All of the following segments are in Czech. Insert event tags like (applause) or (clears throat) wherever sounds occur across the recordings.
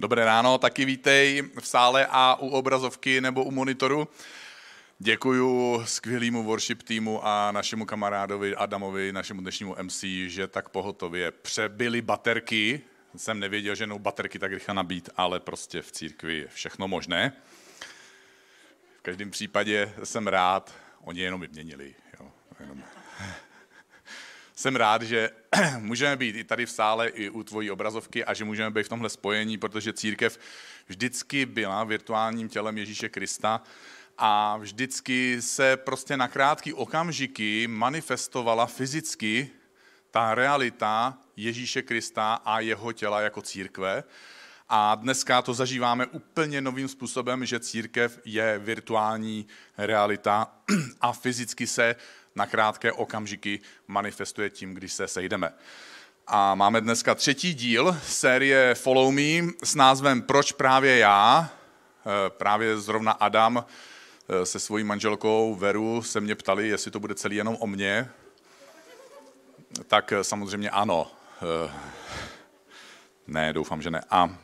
Dobré ráno, taky vítej v sále a u obrazovky nebo u monitoru. Děkuju skvělému worship týmu a našemu kamarádovi Adamovi, našemu dnešnímu MC, že tak pohotově přebyly baterky. Jsem nevěděl, že no baterky tak rychle nabít, ale prostě v církvi je všechno možné. V každém případě jsem rád, oni jenom vyměnili. Jo, jenom jsem rád, že (clears throat) můžeme být i tady v sále, i u tvojí obrazovky a že můžeme být v tomhle spojení, protože církev vždycky byla virtuálním tělem Ježíše Krista a vždycky se prostě na krátký okamžiky manifestovala fyzicky ta realita Ježíše Krista a jeho těla jako církve. A dneska to zažíváme úplně novým způsobem, že církev je virtuální realita (clears throat) a fyzicky se na krátké okamžiky manifestuje tím, když se sejdeme. A máme dneska třetí díl série Follow Me s názvem Proč právě já? Eh, právě zrovna Adam eh, se svojí manželkou Veru se mě ptali, jestli to bude celý jenom o mně. Tak eh, samozřejmě ano. Ne, doufám, že ne. A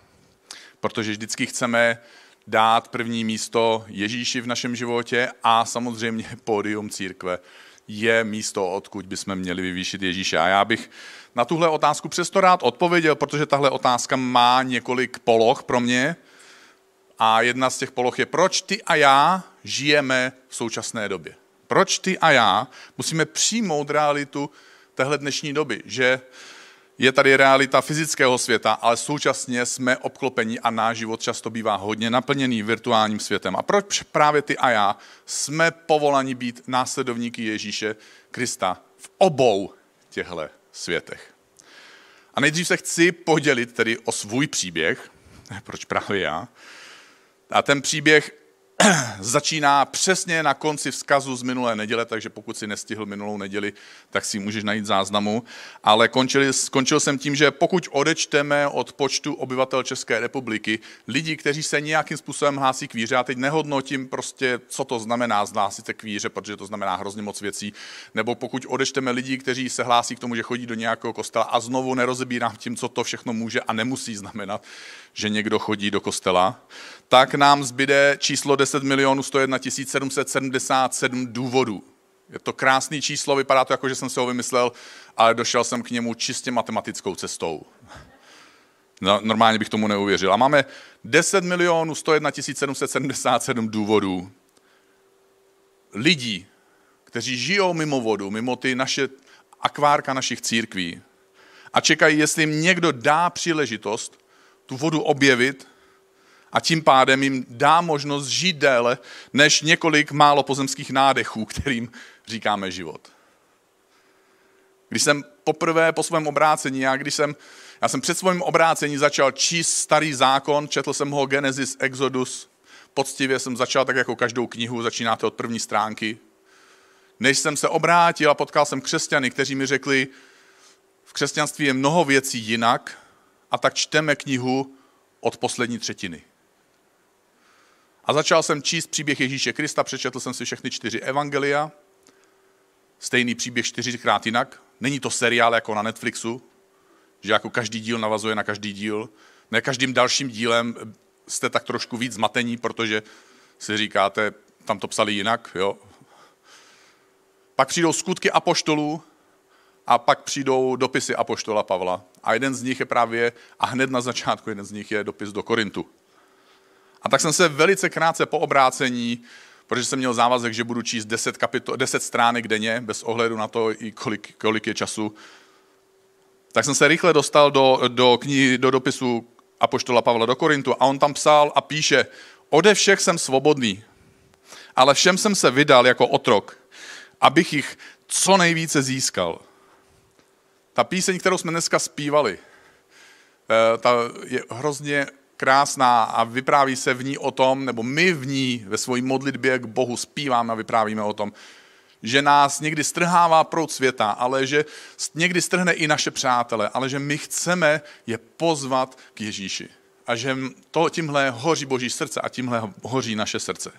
protože vždycky chceme dát první místo Ježíši v našem životě a samozřejmě pódium církve je místo, odkud bychom měli vyvýšit Ježíše. A já bych na tuhle otázku přesto rád odpověděl, protože tahle otázka má několik poloh pro mě. A jedna z těch poloh je, proč ty a já žijeme v současné době. Proč ty a já musíme přijmout realitu téhle dnešní doby, že je tady realita fyzického světa, ale současně jsme obklopeni a náš život často bývá hodně naplněný virtuálním světem. A proč právě ty a já jsme povolani být následovníky Ježíše Krista v obou těchto světech? A nejdřív se chci podělit tedy o svůj příběh, (laughs) proč právě já. A ten příběh (clears throat) začíná přesně na konci vzkazu z minulé neděle, takže pokud si nestihl minulou neděli, tak si můžeš najít záznamu. Ale končil, skončil jsem tím, že pokud odečteme od počtu obyvatel České republiky lidi, kteří se nějakým způsobem hlásí k víře, já teď nehodnotím prostě, co to znamená zhlásit se k víře, protože to znamená hrozně moc věcí, nebo pokud odečteme lidi, kteří se hlásí k tomu, že chodí do nějakého kostela a znovu nerozebírám tím, co to všechno může a nemusí znamenat, že někdo chodí do kostela, tak nám zbyde číslo 10 milionů 101 777 důvodů. Je to krásný číslo, vypadá to jako, že jsem se ho vymyslel, ale došel jsem k němu čistě matematickou cestou. No, normálně bych tomu neuvěřil. A máme 10 milionů 101 777 důvodů lidí, kteří žijou mimo vodu, mimo ty naše akvárka našich církví a čekají, jestli jim někdo dá příležitost tu vodu objevit a tím pádem jim dá možnost žít déle než několik málo pozemských nádechů, kterým říkáme život. Když jsem poprvé po svém obrácení, já, když jsem, já jsem před svým obrácením začal číst starý zákon, četl jsem ho Genesis, Exodus, poctivě jsem začal tak jako každou knihu, začínáte od první stránky. Než jsem se obrátil a potkal jsem křesťany, kteří mi řekli, v křesťanství je mnoho věcí jinak a tak čteme knihu od poslední třetiny. A začal jsem číst příběh Ježíše Krista, přečetl jsem si všechny čtyři evangelia, stejný příběh čtyřikrát jinak. Není to seriál jako na Netflixu, že jako každý díl navazuje na každý díl. Ne každým dalším dílem jste tak trošku víc zmatení, protože si říkáte, tam to psali jinak, jo. Pak přijdou skutky apoštolů a pak přijdou dopisy apoštola Pavla. A jeden z nich je právě, a hned na začátku jeden z nich je dopis do Korintu. A tak jsem se velice krátce po obrácení, protože jsem měl závazek, že budu číst 10, kapito- 10 stránek denně, bez ohledu na to, i kolik, kolik je času, tak jsem se rychle dostal do, do, knihy, do dopisu Apoštola Pavla do Korintu a on tam psal a píše, ode všech jsem svobodný, ale všem jsem se vydal jako otrok, abych jich co nejvíce získal. Ta píseň, kterou jsme dneska zpívali, eh, ta je hrozně krásná a vypráví se v ní o tom, nebo my v ní ve své modlitbě k Bohu zpíváme a vyprávíme o tom, že nás někdy strhává proud světa, ale že někdy strhne i naše přátele, ale že my chceme je pozvat k Ježíši. A že to tímhle hoří Boží srdce a tímhle hoří naše srdce.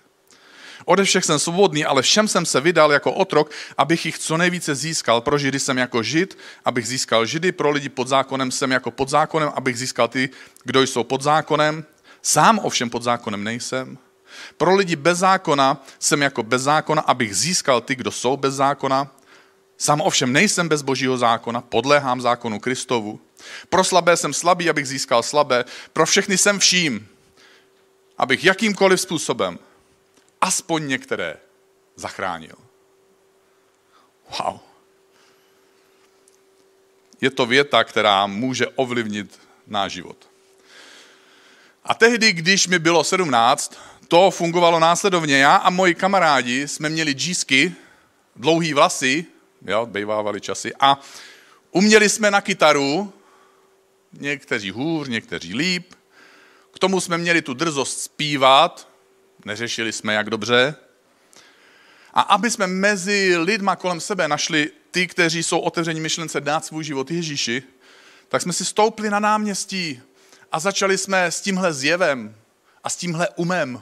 Ode všech jsem svobodný, ale všem jsem se vydal jako otrok, abych jich co nejvíce získal. Pro židy jsem jako žid, abych získal židy, pro lidi pod zákonem jsem jako pod zákonem, abych získal ty, kdo jsou pod zákonem. Sám ovšem pod zákonem nejsem. Pro lidi bez zákona jsem jako bez zákona, abych získal ty, kdo jsou bez zákona. Sám ovšem nejsem bez božího zákona, podléhám zákonu Kristovu. Pro slabé jsem slabý, abych získal slabé. Pro všechny jsem vším, abych jakýmkoliv způsobem aspoň některé zachránil. Wow. Je to věta, která může ovlivnit náš život. A tehdy, když mi bylo 17, to fungovalo následovně. Já a moji kamarádi jsme měli džísky, dlouhý vlasy, jo, bejvávali časy, a uměli jsme na kytaru, někteří hůř, někteří líp. K tomu jsme měli tu drzost zpívat, neřešili jsme jak dobře. A aby jsme mezi lidma kolem sebe našli ty, kteří jsou otevření myšlence dát svůj život Ježíši, tak jsme si stoupli na náměstí a začali jsme s tímhle zjevem a s tímhle umem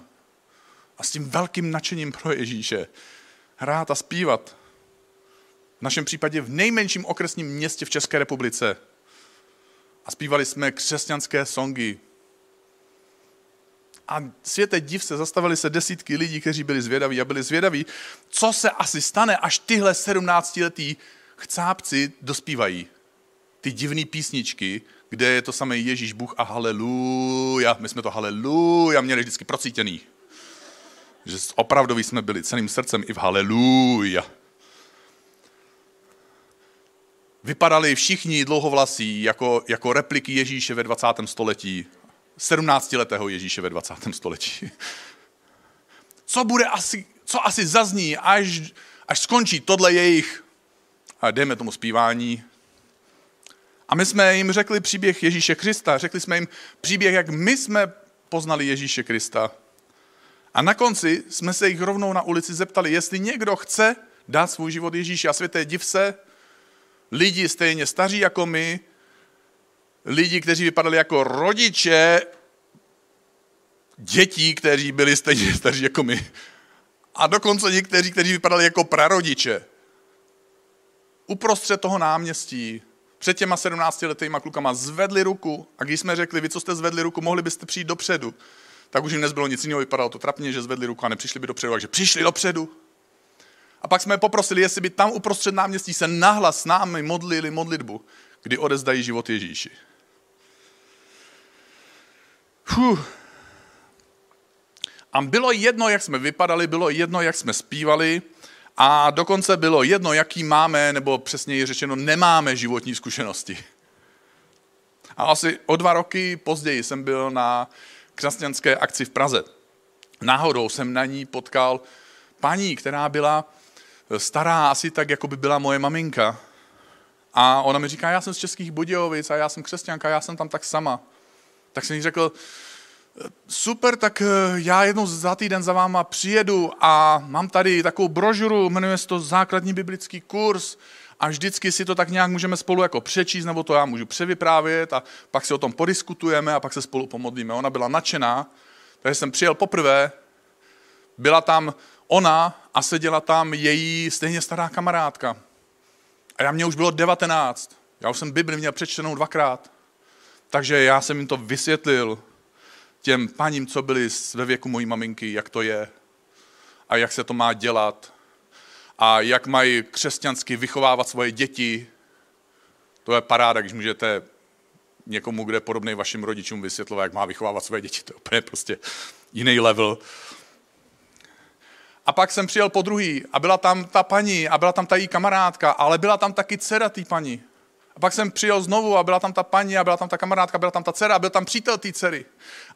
a s tím velkým nadšením pro Ježíše hrát a zpívat. V našem případě v nejmenším okresním městě v České republice. A zpívali jsme křesťanské songy. A světe div se, zastavili se desítky lidí, kteří byli zvědaví a byli zvědaví, co se asi stane, až tyhle sedmnáctiletí chcápci dospívají. Ty divné písničky, kde je to samé Ježíš Bůh a haleluja. My jsme to haleluja měli vždycky procítěný. Že opravdu jsme byli celým srdcem i v haleluja. Vypadali všichni dlouhovlasí jako, jako repliky Ježíše ve 20. století. 17-letého Ježíše ve 20. století. (laughs) Co bude asi, co asi zazní, až, až skončí tohle jejich, a dejme tomu zpívání. A my jsme jim řekli příběh Ježíše Krista, řekli jsme jim příběh, jak my jsme poznali Ježíše Krista. A na konci jsme se jich rovnou na ulici zeptali, jestli někdo chce dát svůj život Ježíši. A světé div se, lidi stejně staří jako my, lidi, kteří vypadali jako rodiče dětí, kteří byli stejně staří jako my. A dokonce někteří, kteří vypadali jako prarodiče. Uprostřed toho náměstí, před těma 17 letýma klukama, zvedli ruku a když jsme řekli, vy, co jste zvedli ruku, mohli byste přijít dopředu, tak už jim nezbylo nic jiného, vypadalo to trapně, že zvedli ruku a nepřišli by dopředu, takže přišli dopředu. A pak jsme poprosili, jestli by tam uprostřed náměstí se nahlas s námi modlili modlitbu, kdy odezdají život Ježíši. Fuh. A bylo jedno, jak jsme vypadali, bylo jedno, jak jsme zpívali a dokonce bylo jedno, jaký máme, nebo přesněji řečeno, nemáme životní zkušenosti. A asi o dva roky později jsem byl na křesťanské akci v Praze. Náhodou jsem na ní potkal paní, která byla stará asi tak, jako by byla moje maminka. A ona mi říká, já jsem z Českých Budějovic a já jsem křesťanka, já jsem tam tak sama. Tak jsem jí řekl, super, tak eh, já jednou za týden za váma přijedu a mám tady takovou brožuru, jmenuje se to Základní biblický kurz a vždycky si to tak nějak můžeme spolu jako přečíst, nebo to já můžu převyprávět a pak si o tom podiskutujeme a pak se spolu pomodlíme. Ona byla nadšená, takže jsem přijel poprvé, byla tam ona a seděla tam její stejně stará kamarádka. A já mě už bylo 19. Já už jsem Bibli měl přečtenou dvakrát. Takže já jsem jim to vysvětlil, těm paním, co byli ve věku mojí maminky, jak to je a jak se to má dělat a jak mají křesťansky vychovávat svoje děti. To je paráda, když můžete někomu, kde je podobný vašim rodičům, vysvětlovat, jak má vychovávat své děti. To je úplně prostě jiný level. A pak jsem přijel po druhý a byla tam ta paní a byla tam ta její kamarádka, ale byla tam taky dcera té paní. A pak jsem přijel znovu a byla tam ta paní a byla tam ta kamarádka, byla tam ta dcera a byl tam přítel té dcery.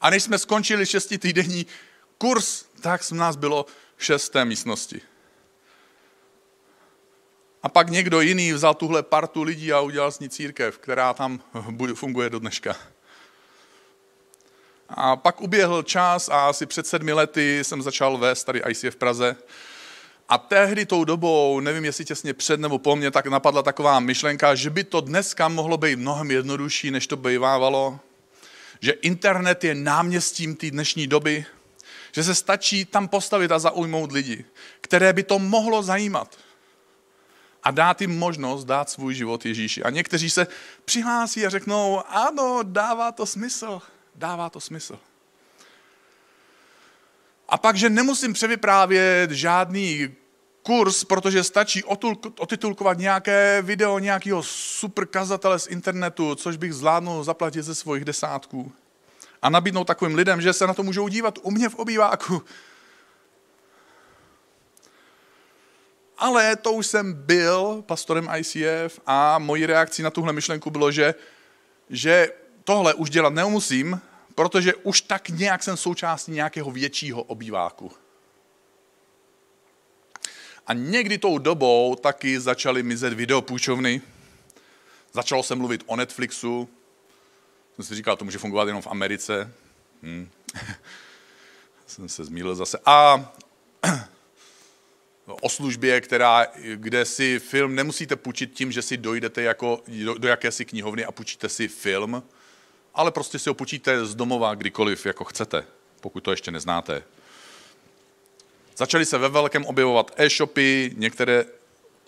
A než jsme skončili šestitýdenní kurz, tak z nás bylo šesté místnosti. A pak někdo jiný vzal tuhle partu lidí a udělal z ní církev, která tam funguje do dneška. A pak uběhl čas a asi před sedmi lety jsem začal vést tady ICF v Praze. A tehdy tou dobou, nevím jestli těsně před nebo po mně, tak napadla taková myšlenka, že by to dneska mohlo být mnohem jednodušší, než to bývávalo. Že internet je náměstím té dnešní doby, Že se stačí tam postavit a zaujmout lidi, které by to mohlo zajímat. A dát jim možnost dát svůj život Ježíši. A někteří se přihlásí a řeknou, ano, dává to smysl, dává to smysl. A pak, že nemusím převyprávět žádný kurz, protože stačí otitulkovat nějaké video nějakého super kazatele z internetu, což bych zvládnul zaplatit ze svých desátků. A nabídnout takovým lidem, že se na to můžou dívat u mě v obýváku. Ale to už jsem byl pastorem ICF a mojí reakcí na tuhle myšlenku bylo, že, že tohle už dělat nemusím, protože už tak nějak jsem součástí nějakého většího obýváku. A někdy tou dobou taky začaly mizet videopůjčovny. Začalo se mluvit o Netflixu. Jsem si říkal, to může fungovat jenom v Americe. Hm. (laughs) jsem se zmílil zase. A (clears throat) o službě, která, kde si film nemusíte půjčit tím, že si dojdete jako, do, do jakési knihovny a půjčíte si film, ale prostě si ho půjčíte z domova kdykoliv, jako chcete, pokud to ještě neznáte. Začaly se ve velkém objevovat e-shopy, některé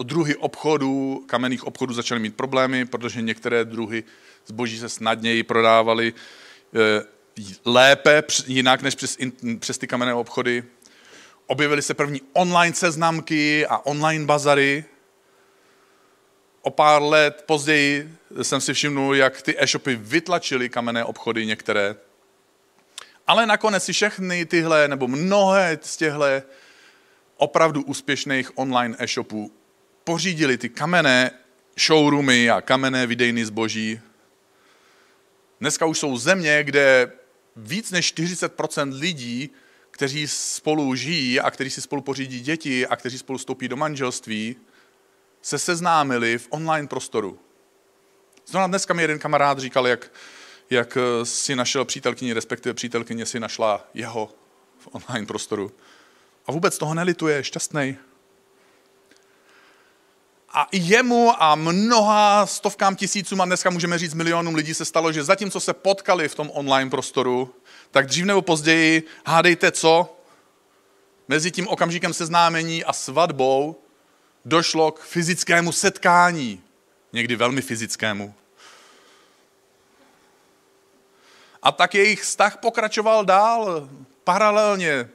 druhy obchodů, kamenných obchodů začaly mít problémy, protože některé druhy zboží se snadněji prodávaly eh, lépe, jinak než přes, přes ty kamenné obchody. Objevily se první online seznamky a online bazary. O pár let později jsem si všimnul, jak ty e-shopy vytlačily kamenné obchody některé. Ale nakonec si všechny tyhle, nebo mnohé z těchto opravdu úspěšných online e-shopů pořídili ty kamenné showroomy a kamenné videjny zboží. Dneska už jsou země, kde víc než 40% lidí, kteří spolu žijí a kteří si spolu pořídí děti a kteří spolu stoupí do manželství, se seznámili v online prostoru. Zrovna dneska mi jeden kamarád říkal, jak, jak si našel přítelkyni, respektive přítelkyně si našla jeho v online prostoru. A vůbec toho nelituje, je šťastný. A i jemu a mnoha stovkám tisícům a dneska můžeme říct milionům lidí se stalo, že zatímco se potkali v tom online prostoru, tak dřív nebo později, hádejte co, mezi tím okamžikem seznámení a svatbou došlo k fyzickému setkání, někdy velmi fyzickému. A tak jejich vztah pokračoval dál, paralelně.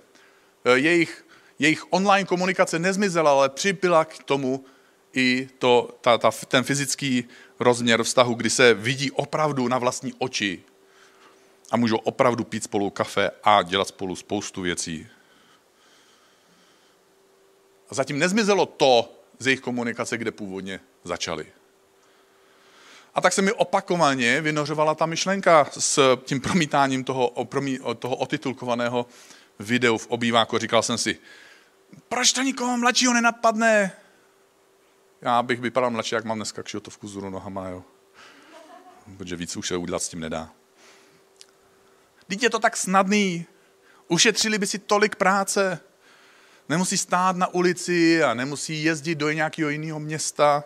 Jejich, jejich online komunikace nezmizela, ale přibyla k tomu i to, ta, ta, ten fyzický rozměr vztahu, kdy se vidí opravdu na vlastní oči a můžou opravdu pít spolu kafe a dělat spolu spoustu věcí. A zatím nezmizelo to z jejich komunikace, kde původně začali. A tak se mi opakovaně vynořovala ta myšlenka s tím promítáním toho, toho otitulkovaného videu v obýváku. Říkal jsem si, proč to nikoho mladšího nenapadne? Já bych vypadal mladší, jak mám dneska kšiotovku zuru nohama, jo. Protože víc už se udělat s tím nedá. Teď je to tak snadný. Ušetřili by si tolik práce. Nemusí stát na ulici a nemusí jezdit do nějakého jiného města.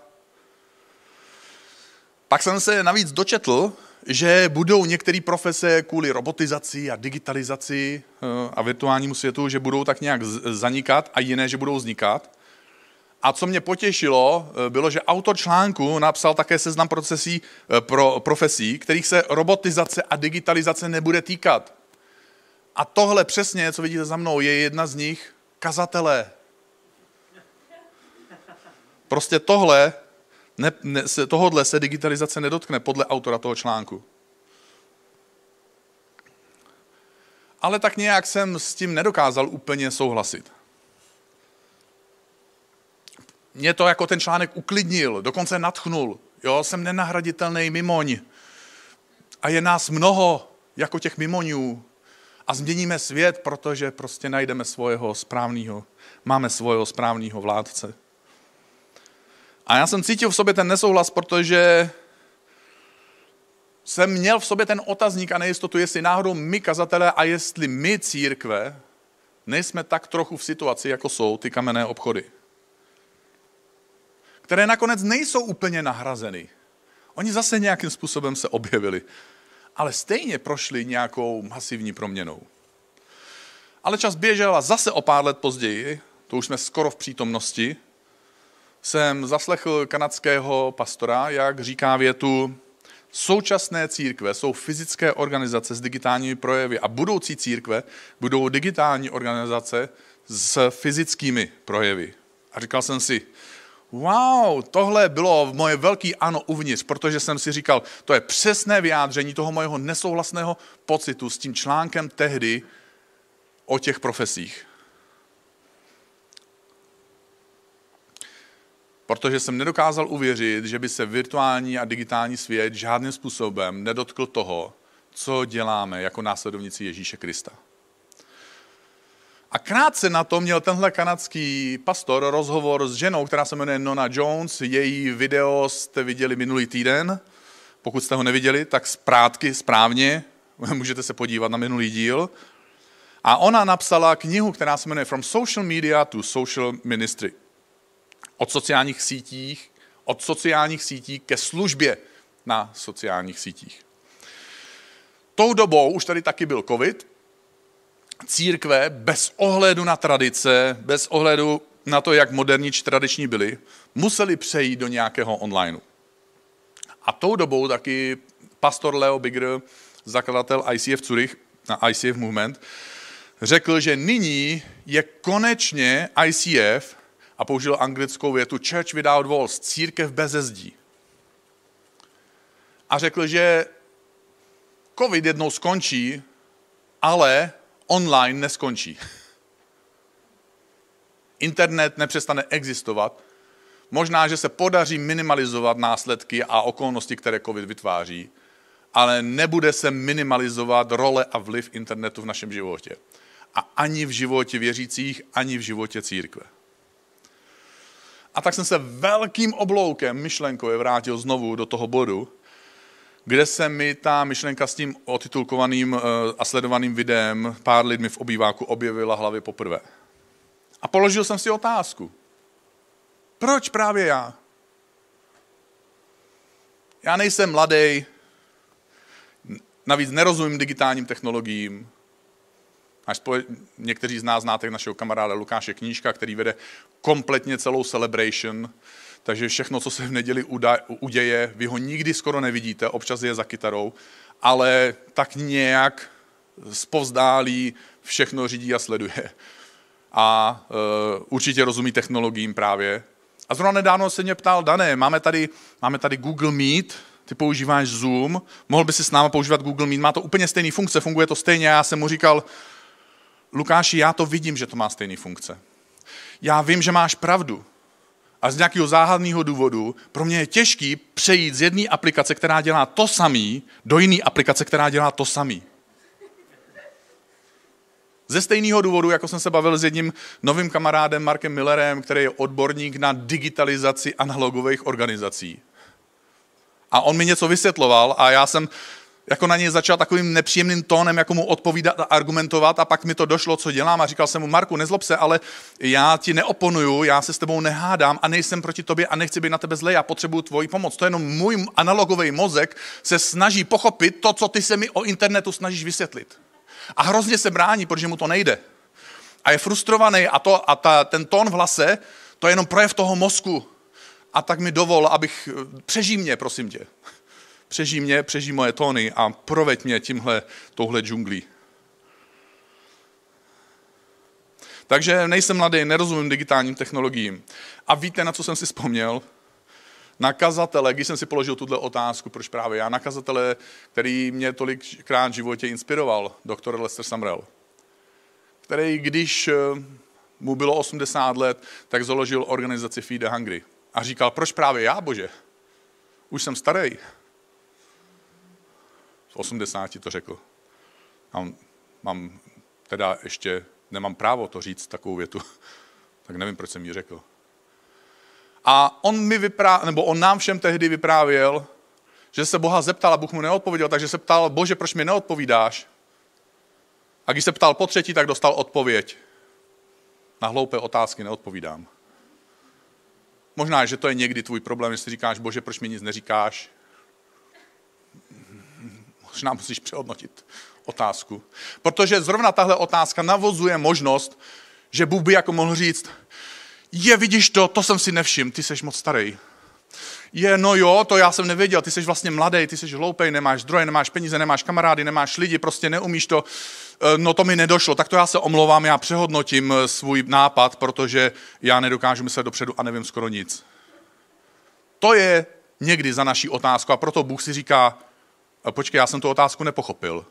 Pak jsem se navíc dočetl, že budou některé profese kvůli robotizaci a digitalizaci eh, a virtuálnímu světu, že budou tak nějak zanikat a jiné, že budou vznikat. A co mě potěšilo, eh, bylo, že autor článku napsal také seznam procesí, eh, pro, profesí, kterých se robotizace a digitalizace nebude týkat. A tohle přesně, co vidíte za mnou, je jedna z nich, kazatelé. Prostě tohle, ne, ne, tohodle se digitalizace nedotkne podle autora toho článku. Ale tak nějak jsem s tím nedokázal úplně souhlasit mě to jako ten článek uklidnil, dokonce natchnul. Jo, jsem nenahraditelný mimoň. A je nás mnoho jako těch mimoňů. A změníme svět, protože prostě najdeme svého správného, máme svého správného vládce. A já jsem cítil v sobě ten nesouhlas, protože jsem měl v sobě ten otazník a nejistotu, jestli náhodou my kazatelé a jestli my církve nejsme tak trochu v situaci, jako jsou ty kamenné obchody které nakonec nejsou úplně nahrazeny. Oni zase nějakým způsobem se objevili, ale stejně prošli nějakou masivní proměnou. Ale čas běžel a zase o pár let později, to už jsme skoro v přítomnosti, jsem zaslechl kanadského pastora, jak říká větu, současné církve jsou fyzické organizace s digitálními projevy a budoucí církve budou digitální organizace s fyzickými projevy. A říkal jsem si, wow, tohle bylo moje velký ano uvnitř, protože jsem si říkal, to je přesné vyjádření toho mojeho nesouhlasného pocitu s tím článkem tehdy o těch profesích. Protože jsem nedokázal uvěřit, že by se virtuální a digitální svět žádným způsobem nedotkl toho, co děláme jako následovníci Ježíše Krista. A krátce na to měl tenhle kanadský pastor rozhovor s ženou, která se jmenuje Nona Jones. Její video jste viděli minulý týden. Pokud jste ho neviděli, tak zprátky správně, (laughs) můžete se podívat na minulý díl. A ona napsala knihu, která se jmenuje From Social Media to Social Ministry. Od sociálních sítích, od sociálních sítí ke službě na sociálních sítích. Tou dobou už tady taky byl covid, církve bez ohledu na tradice, bez ohledu na to, jak moderní či tradiční byli, museli přejít do nějakého onlineu. A tou dobou taky pastor Leo Bigger, zakladatel ICF Zurich, na ICF Movement, řekl, že nyní je konečně ICF, a použil anglickou větu Church without walls, církev bez zdí. A řekl, že covid jednou skončí, ale online neskončí. Internet nepřestane existovat. Možná, že se podaří minimalizovat následky a okolnosti, které COVID vytváří, ale nebude se minimalizovat role a vliv internetu v našem životě. A ani v životě věřících, ani v životě církve. A tak jsem se velkým obloukem myšlenkově vrátil znovu do toho bodu, kde se mi ta myšlenka s tím otitulkovaným eh, a sledovaným videem pár lidmi v obýváku objevila hlavy poprvé. A položil jsem si otázku. Proč právě já? Já nejsem mladý, navíc nerozumím digitálním technologiím. Až spole... někteří z nás znáte našeho kamaráda Lukáše Knížka, který vede kompletně celou celebration takže všechno, co se v neděli uděje, vy ho nikdy skoro nevidíte, občas je za kytarou, ale tak nějak zpovzdálí všechno řídí a sleduje. A uh, určitě rozumí technologiím právě. A zrovna nedávno se mě ptal, Dané, máme tady, máme tady Google Meet, ty používáš Zoom, mohl by si s náma používat Google Meet, má to úplně stejný funkce, funguje to stejně. Já jsem mu říkal, Lukáši, já to vidím, že to má stejný funkce. Já vím, že máš pravdu a z nějakého záhadného důvodu pro mě je těžký přejít z jedné aplikace, která dělá to samý, do jiné aplikace, která dělá to samý. Ze stejného důvodu, jako jsem se bavil s jedním novým kamarádem Markem Millerem, který je odborník na digitalizaci analogových organizací. A on mi něco vysvětloval a já jsem jako na něj začal takovým nepříjemným tónem, jako mu odpovídat a argumentovat a pak mi to došlo, co dělám a říkal jsem mu, Marku, nezlob se, ale já ti neoponuju, já se s tebou nehádám a nejsem proti tobě a nechci být na tebe zlej, já potřebuju tvoji pomoc. To je jenom můj analogový mozek se snaží pochopit to, co ty se mi o internetu snažíš vysvětlit. A hrozně se brání, protože mu to nejde. A je frustrovaný a, to, a ta, ten tón v hlase, to je jenom projev toho mozku. A tak mi dovol, abych, přežij mě, prosím tě přežij mě, přežij moje tóny a proveď mě tímhle, touhle džunglí. Takže nejsem mladý, nerozumím digitálním technologiím. A víte, na co jsem si vzpomněl? Na kazatele, když jsem si položil tuhle otázku, proč právě já, na kazatele, který mě tolikrát v životě inspiroval, doktor Lester Samrel, který, když eh, mu bylo 80 let, tak založil organizaci Feed the Hungry. A říkal, proč právě já, bože? Už jsem starý, v 80 to řekl. Mám, mám teda ještě, nemám právo to říct takovou větu, (laughs) tak nevím, proč jsem ji řekl. A on mi vyprá, nebo on nám všem tehdy vyprávěl, že se Boha zeptal a Bůh mu neodpověděl, takže se ptal, bože, proč mi neodpovídáš? A když se ptal po třetí, tak dostal odpověď. Na hloupé otázky neodpovídám. Možná, že to je někdy tvůj problém, jestli říkáš, bože, proč mi nic neříkáš? Možná musíš přehodnotit otázku. Protože zrovna tahle otázka navozuje možnost, že Bůh by jako mohl říct, je, vidíš to, to jsem si nevšiml, ty jsi moc starý. Je, no jo, to já jsem nevěděl, ty jsi vlastně mladý, ty jsi hloupej, nemáš zdroje, nemáš peníze, nemáš kamarády, nemáš lidi, prostě neumíš to, eh, no to mi nedošlo, tak to já se omlouvám, já přehodnotím eh, svůj nápad, protože já nedokážu myslet dopředu a nevím skoro nic. To je někdy za naší otázku a proto Bůh si říká, počkej, já jsem tu otázku nepochopil.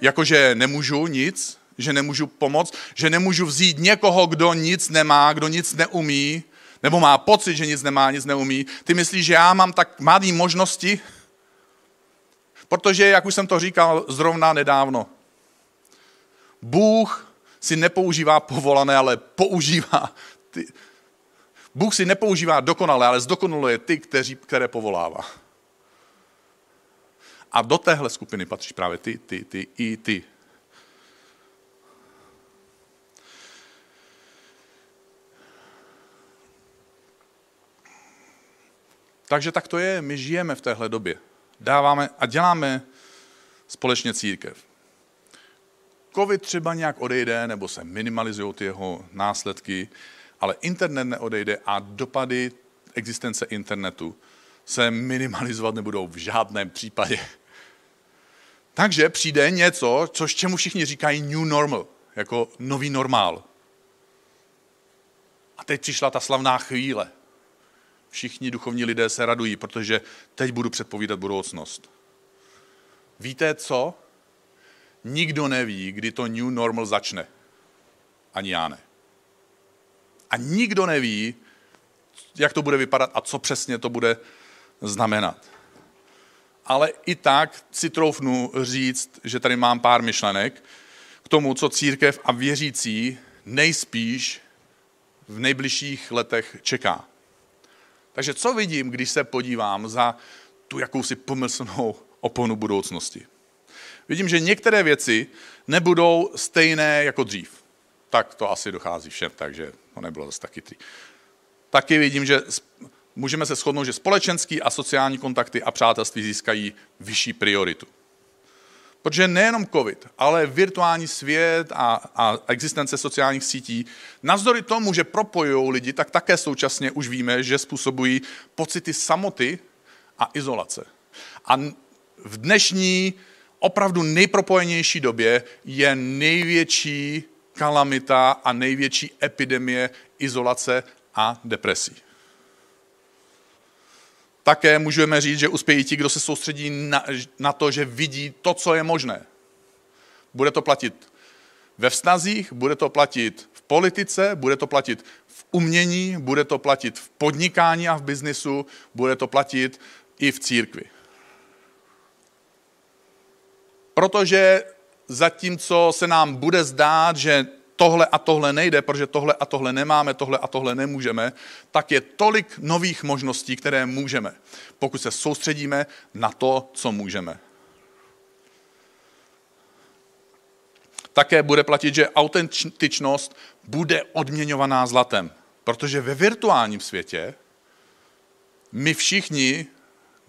Jakože nemůžu nic, že nemůžu pomoct, že nemůžu vzít někoho, kdo nic nemá, kdo nic neumí, nebo má pocit, že nic nemá, nic neumí. Ty myslíš, že já mám tak malé možnosti? Protože, jak už jsem to říkal zrovna nedávno, Bůh si nepoužívá povolané, ale používá ty. Bůh si nepoužívá dokonale, ale zdokonaluje ty, kteří, které povolává. A do téhle skupiny patříš právě ty, ty, ty i ty. Takže tak to je, my žijeme v téhle době. Dáváme a děláme společně církev. Covid třeba nějak odejde, nebo se minimalizují ty jeho následky, ale internet neodejde a dopady existence internetu se minimalizovat nebudou v žádném případě. Takže přijde něco, což čemu všichni říkají new normal, jako nový normál. A teď přišla ta slavná chvíle. Všichni duchovní lidé se radují, protože teď budu předpovídat budoucnost. Víte co? Nikdo neví, kdy to new normal začne. Ani já ne. A nikdo neví, jak to bude vypadat a co přesně to bude znamenat. Ale i tak si troufnu říct, že tady mám pár myšlenek k tomu, co církev a věřící nejspíš v nejbližších letech čeká. Takže co vidím, když se podívám za tu jakousi pomyslnou oponu budoucnosti? Vidím, že některé věci nebudou stejné jako dřív. Tak to asi dochází všem, takže to nebylo zase taky tři. Taky vidím, že můžeme se shodnout, že společenský a sociální kontakty a přátelství získají vyšší prioritu. Protože nejenom COVID, ale virtuální svět a, a existence sociálních sítí, navzdory tomu, že propojují lidi, tak také současně už víme, že způsobují pocity samoty a izolace. A v dnešní opravdu nejpropojenější době je největší kalamita a největší epidemie izolace a depresí. Také můžeme říct, že uspějí ti, kdo se soustředí na, na to, že vidí to, co je možné. Bude to platit ve vztazích, bude to platit v politice, bude to platit v umění, bude to platit v podnikání a v biznisu, bude to platit i v církvi. Protože zatímco se nám bude zdát, že tohle a tohle nejde, protože tohle a tohle nemáme, tohle a tohle nemůžeme, tak je tolik nových možností, které můžeme, pokud se soustředíme na to, co můžeme. Také bude platit, že autentičnost bude odměňovaná zlatem, protože ve virtuálním světě my všichni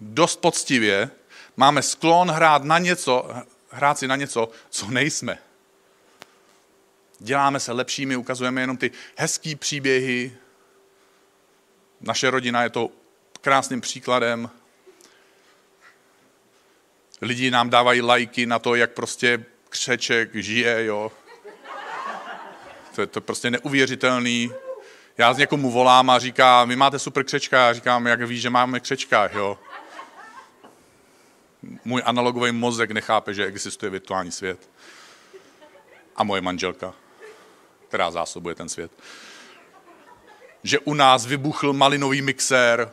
dost poctivě máme sklon hrát na něco, hrát si na něco, co nejsme. Děláme se lepšími, ukazujeme jenom ty hezký příběhy. Naše rodina je to krásným příkladem. Lidi nám dávají lajky na to, jak prostě křeček žije, jo. To je to prostě neuvěřitelný. Já z někomu volám a říká, vy máte super křečka. Já říkám, jak víš, že máme křečka, jo. Můj analogový mozek nechápe, že existuje virtuální svět. A moje manželka která zásobuje ten svět. Že u nás vybuchl malinový mixér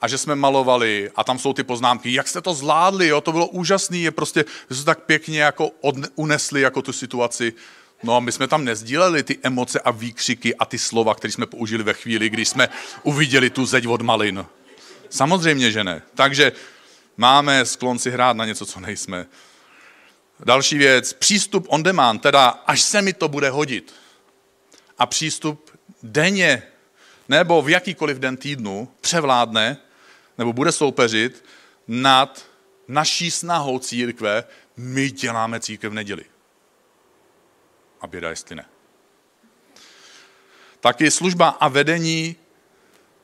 a že jsme malovali a tam jsou ty poznámky, jak jste to zvládli, jo, to bylo úžasný, je prostě, že se tak pěkně jako odne, unesli jako tu situaci. No a my jsme tam nezdíleli ty emoce a výkřiky a ty slova, které jsme použili ve chvíli, když jsme uviděli tu zeď od malin. Samozřejmě, že ne. Takže máme sklon si hrát na něco, co nejsme. Další věc, přístup on demand, teda až se mi to bude hodit. A přístup denně nebo v jakýkoliv den týdnu převládne nebo bude soupeřit nad naší snahou církve, my děláme církev v neděli. A běda, jestli ne. Taky služba a vedení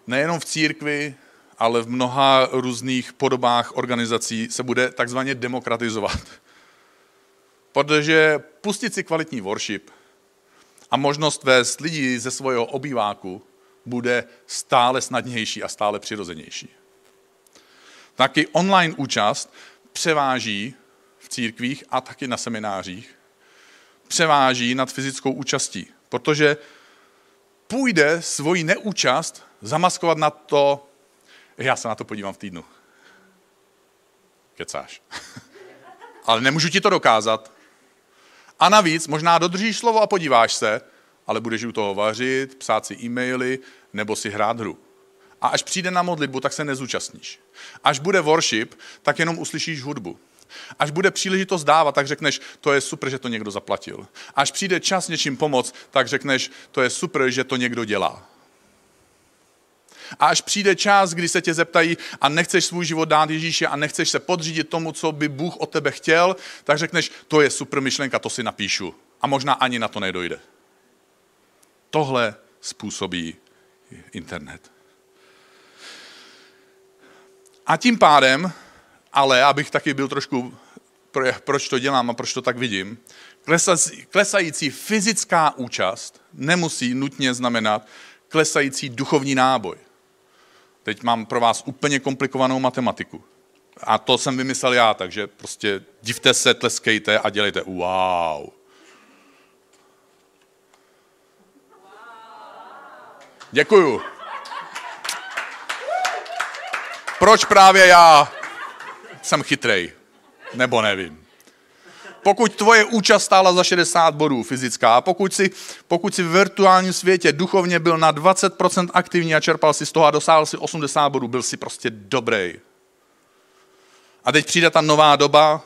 nejenom v církvi, ale v mnoha různých podobách organizací se bude takzvaně demokratizovat. Protože pustit si kvalitní worship a možnost vést lidi ze svého obýváku bude stále snadnější a stále přirozenější. Taky online účast převáží v církvích a taky na seminářích, převáží nad fyzickou účastí, protože půjde svoji neúčast zamaskovat na to, já se na to podívám v týdnu. Kecáš. (laughs) Ale nemůžu ti to dokázat. A navíc možná dodržíš slovo a podíváš se, ale budeš u toho vařit, psát si e-maily nebo si hrát hru. A až přijde na modlitbu, tak se nezúčastníš. Až bude worship, tak jenom uslyšíš hudbu. Až bude příležitost dávat, tak řekneš, to je super, že to někdo zaplatil. Až přijde čas něčím pomoct, tak řekneš, to je super, že to někdo dělá. A až přijde čas, kdy se tě zeptají a nechceš svůj život dát Ježíši a nechceš se podřídit tomu, co by Bůh od tebe chtěl, tak řekneš, to je super myšlenka, to si napíšu. A možná ani na to nedojde. Tohle způsobí internet. A tím pádem, ale abych taky byl trošku, proč to dělám a proč to tak vidím, klesající fyzická účast nemusí nutně znamenat klesající duchovní náboj. Teď mám pro vás úplně komplikovanou matematiku. A to jsem vymyslel já, takže prostě divte se, tleskejte a dělejte wow. Děkuju. Proč právě já jsem chytrej? Nebo nevím. Pokud tvoje účast stála za 60 bodů fyzická, pokud si, pokud si v virtuálním světě duchovně byl na 20% aktivní a čerpal si z toho a dosáhl si 80 bodů, byl si prostě dobrý. A teď přijde ta nová doba,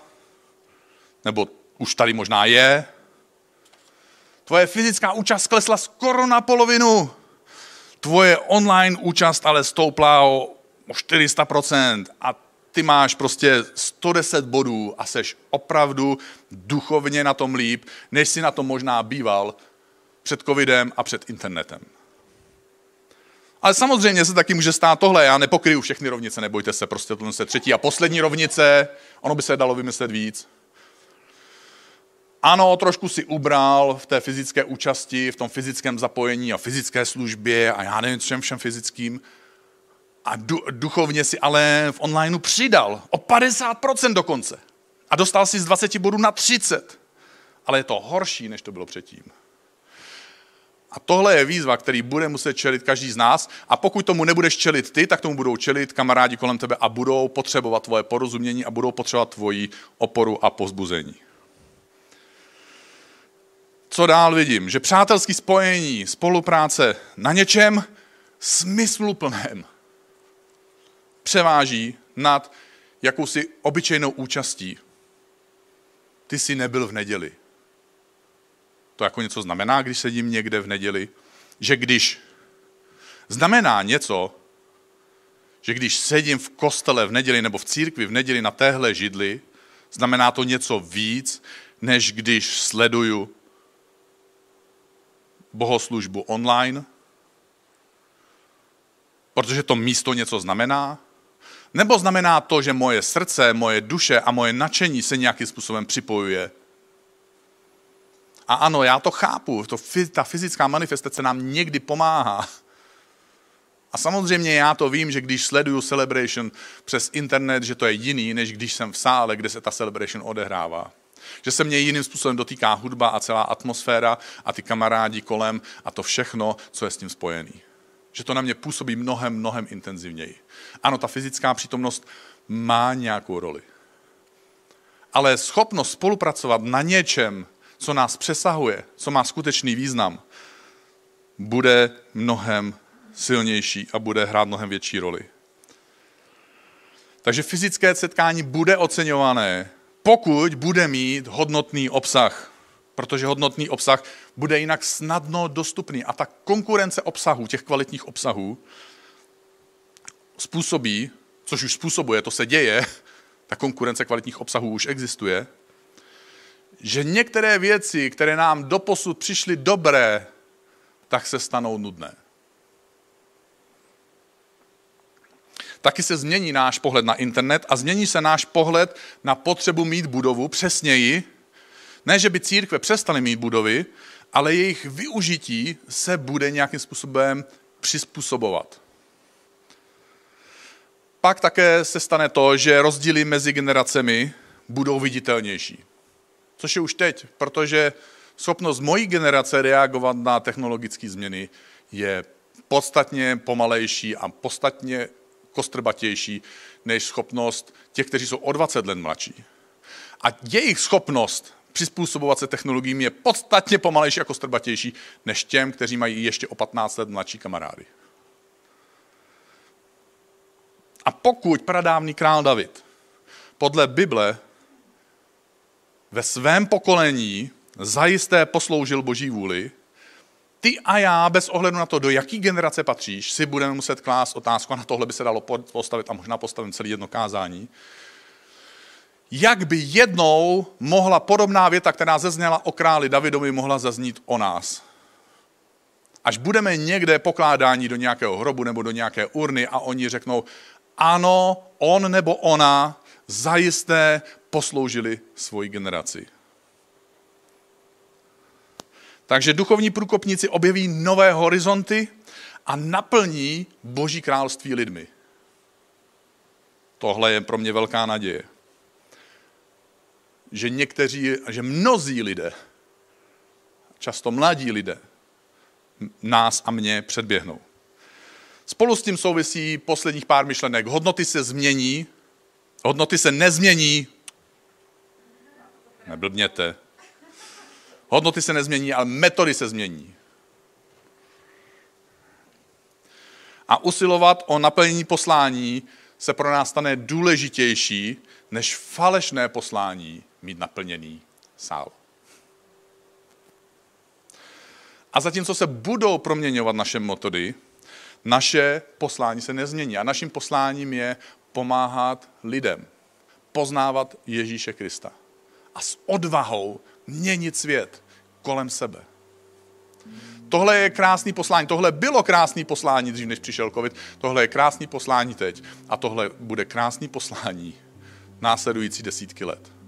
nebo už tady možná je, tvoje fyzická účast klesla skoro na polovinu. Tvoje online účast ale stoupla o, o 400% a ty máš prostě 110 bodů a seš opravdu duchovně na tom líp, než si na tom možná býval před covidem a před internetem. Ale samozřejmě se taky může stát tohle, já nepokryju všechny rovnice, nebojte se, prostě tohle je třetí a poslední rovnice, ono by se dalo vymyslet víc. Ano, trošku si ubral v té fyzické účasti, v tom fyzickém zapojení a fyzické službě a já nevím, čem všem fyzickým, a duchovně si ale v onlineu přidal o 50% dokonce. A dostal si z 20 bodů na 30. Ale je to horší, než to bylo předtím. A tohle je výzva, který bude muset čelit každý z nás. A pokud tomu nebudeš čelit ty, tak tomu budou čelit kamarádi kolem tebe a budou potřebovat tvoje porozumění a budou potřebovat tvoji oporu a pozbuzení. Co dál vidím? Že přátelský spojení, spolupráce na něčem smysluplném převáží nad jakousi obyčejnou účastí. Ty jsi nebyl v neděli. To jako něco znamená, když sedím někde v neděli? Že když znamená něco, že když sedím v kostele v neděli nebo v církvi v neděli na téhle židli, znamená to něco víc, než když sleduju bohoslužbu online, protože to místo něco znamená, nebo znamená to, že moje srdce, moje duše a moje nadšení se nějakým způsobem připojuje? A ano, já to chápu, to, ta fyzická manifestace nám někdy pomáhá. A samozřejmě já to vím, že když sleduju celebration přes internet, že to je jiný, než když jsem v sále, kde se ta celebration odehrává. Že se mě jiným způsobem dotýká hudba a celá atmosféra a ty kamarádi kolem a to všechno, co je s tím spojený. Že to na mě působí mnohem, mnohem intenzivněji. Ano, ta fyzická přítomnost má nějakou roli. Ale schopnost spolupracovat na něčem, co nás přesahuje, co má skutečný význam, bude mnohem silnější a bude hrát mnohem větší roli. Takže fyzické setkání bude oceňované, pokud bude mít hodnotný obsah protože hodnotný obsah bude jinak snadno dostupný. A ta konkurence obsahů, těch kvalitních obsahů, způsobí, což už způsobuje, to se děje, (laughs) ta konkurence kvalitních obsahů už existuje, že některé věci, které nám doposud přišly dobré, tak se stanou nudné. Taky se změní náš pohled na internet a změní se náš pohled na potřebu mít budovu, přesněji, ne, že by církve přestaly mít budovy, ale jejich využití se bude nějakým způsobem přizpůsobovat. Pak také se stane to, že rozdíly mezi generacemi budou viditelnější. Což je už teď, protože schopnost mojí generace reagovat na technologické změny je podstatně pomalejší a podstatně kostrbatější než schopnost těch, kteří jsou o 20 let mladší. A jejich schopnost přizpůsobovat se technologiím je podstatně pomalejší a kostrbatější než těm, kteří mají ještě o 15 let mladší kamarády. A pokud pradávný král David podle Bible ve svém pokolení zajisté posloužil boží vůli, ty a já, bez ohledu na to, do jaký generace patříš, si budeme muset klást otázku, a na tohle by se dalo postavit a možná postavit celý jedno kázání, jak by jednou mohla podobná věta, která zezněla o králi Davidovi, mohla zaznít o nás. Až budeme někde pokládání do nějakého hrobu nebo do nějaké urny a oni řeknou, ano, on nebo ona zajisté posloužili svoji generaci. Takže duchovní průkopníci objeví nové horizonty a naplní Boží království lidmi. Tohle je pro mě velká naděje. Že někteří, že mnozí lidé, často mladí lidé, nás a mě předběhnou. Spolu s tím souvisí posledních pár myšlenek. Hodnoty se změní, hodnoty se nezmění. Neblbněte. Hodnoty se nezmění, ale metody se změní. A usilovat o naplnění poslání se pro nás stane důležitější, než falešné poslání mít naplněný sál. A zatímco se budou proměňovat naše metody, naše poslání se nezmění. A naším posláním je pomáhat lidem, poznávat Ježíše Krista. A s odvahou měnit svět kolem sebe. Tohle je krásný poslání. Tohle bylo krásný poslání dřív, než přišel covid. Tohle je krásný poslání teď. A tohle bude krásný poslání následující desítky let.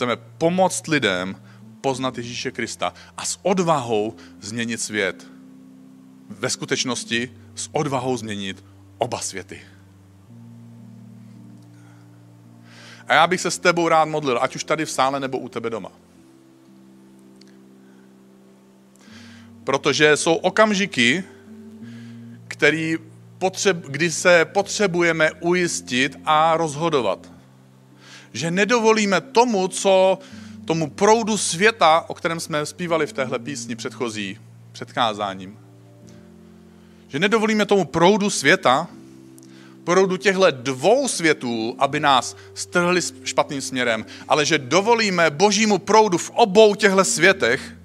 Chceme pomoct lidem poznat Ježíše Krista a s odvahou změnit svět. Ve skutečnosti s odvahou změnit oba světy. A já bych se s tebou rád modlil, ať už tady v sále nebo u tebe doma. Protože jsou okamžiky, který potřeb, kdy se potřebujeme ujistit a rozhodovat. Že nedovolíme tomu, co tomu proudu světa, o kterém jsme zpívali v téhle písni předchozí, předkázáním. Že nedovolíme tomu proudu světa, proudu těchto dvou světů, aby nás strhli špatným směrem, ale že dovolíme božímu proudu v obou těchto světech,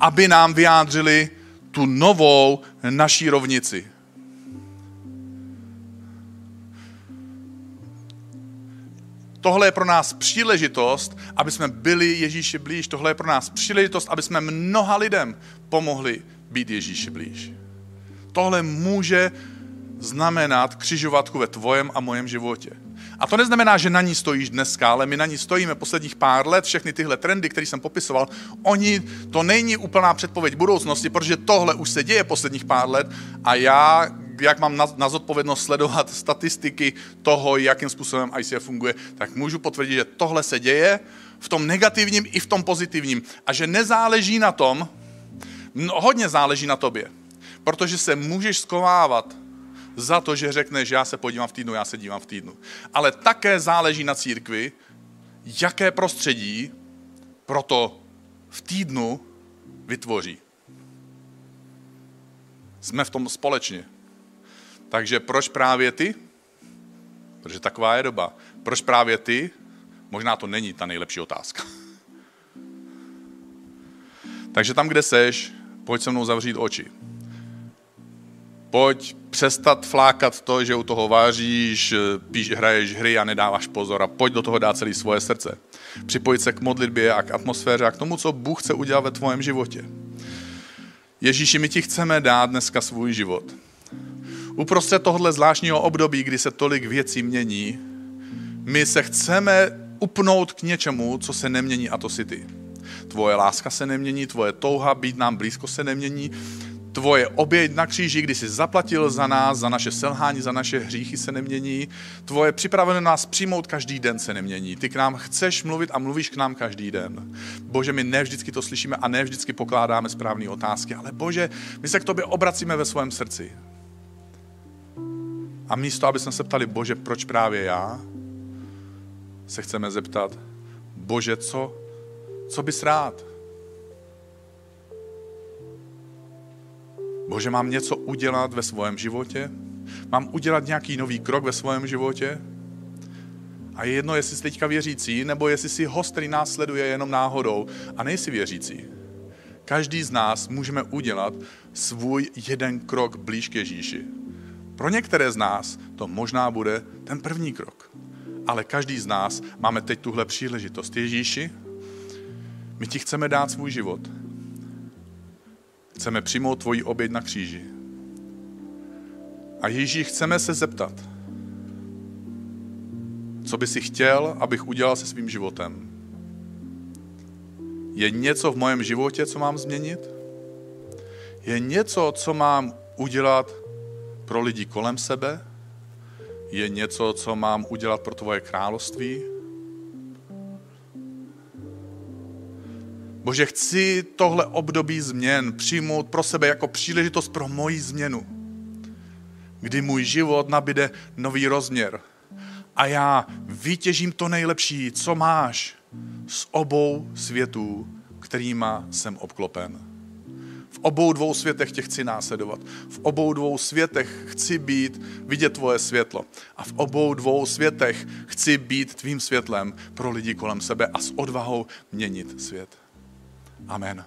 aby nám vyjádřili tu novou naší rovnici. Tohle je pro nás příležitost, aby jsme byli Ježíši blíž. Tohle je pro nás příležitost, aby jsme mnoha lidem pomohli být Ježíši blíž. Tohle může znamenat křižovatku ve tvojem a mojem životě. A to neznamená, že na ní stojíš dneska, ale my na ní stojíme posledních pár let, všechny tyhle trendy, které jsem popisoval, oni, to není úplná předpověď budoucnosti, protože tohle už se děje posledních pár let a já, jak mám na, na zodpovědnost sledovat statistiky toho, jakým způsobem ICF funguje, tak můžu potvrdit, že tohle se děje v tom negativním i v tom pozitivním. A že nezáleží na tom, no, hodně záleží na tobě, protože se můžeš skovávat za to, že řekneš, já se podívám v týdnu, já se dívám v týdnu. Ale také záleží na církvi, jaké prostředí proto v týdnu vytvoří. Jsme v tom společně. Takže proč právě ty? Protože taková je doba. Proč právě ty? Možná to není ta nejlepší otázka. (laughs) Takže tam, kde seš, pojď se mnou zavřít oči. Pojď přestat flákat to, že u toho váříš, píš, hraješ hry a nedáváš pozor a pojď do toho dát celé svoje srdce. Připojit se k modlitbě a k atmosféře a k tomu, co Bůh chce udělat ve tvém životě. Ježíši, my ti chceme dát dneska svůj život. Uprostřed tohle zvláštního období, kdy se tolik věcí mění, my se chceme upnout k něčemu, co se nemění a to si ty. Tvoje láska se nemění, tvoje touha být nám blízko se nemění, tvoje oběť na kříži, kdy jsi zaplatil za nás, za naše selhání, za naše hříchy se nemění, tvoje připravené nás přijmout každý den se nemění. Ty k nám chceš mluvit a mluvíš k nám každý den. Bože, my ne vždycky to slyšíme a ne vždycky pokládáme správné otázky, ale Bože, my se k tobě obracíme ve svém srdci. A místo, aby jsme se ptali, Bože, proč právě já, se chceme zeptat, Bože, co, co bys rád? Bože, mám něco udělat ve svém životě? Mám udělat nějaký nový krok ve svém životě? A je jedno, jestli jsi teďka věřící, nebo jestli jsi host, který nás sleduje jenom náhodou a nejsi věřící. Každý z nás můžeme udělat svůj jeden krok blíž k Ježíši. Pro některé z nás to možná bude ten první krok. Ale každý z nás máme teď tuhle příležitost. Ježíši, my ti chceme dát svůj život. Chceme přijmout tvoji oběť na kříži. A Ježíš, chceme se zeptat, co by si chtěl, abych udělal se svým životem. Je něco v mém životě, co mám změnit? Je něco, co mám udělat pro lidi kolem sebe? Je něco, co mám udělat pro tvoje království? Bože, chci tohle období změn přijmout pro sebe jako příležitost pro moji změnu, kdy můj život nabide nový rozměr a já vytěžím to nejlepší, co máš z obou světů, kterýma jsem obklopen. Obou dvou světech tě chci následovat. V obou dvou světech chci být, vidět tvoje světlo. A v obou dvou světech chci být tvým světlem pro lidi kolem sebe a s odvahou měnit svět. Amen.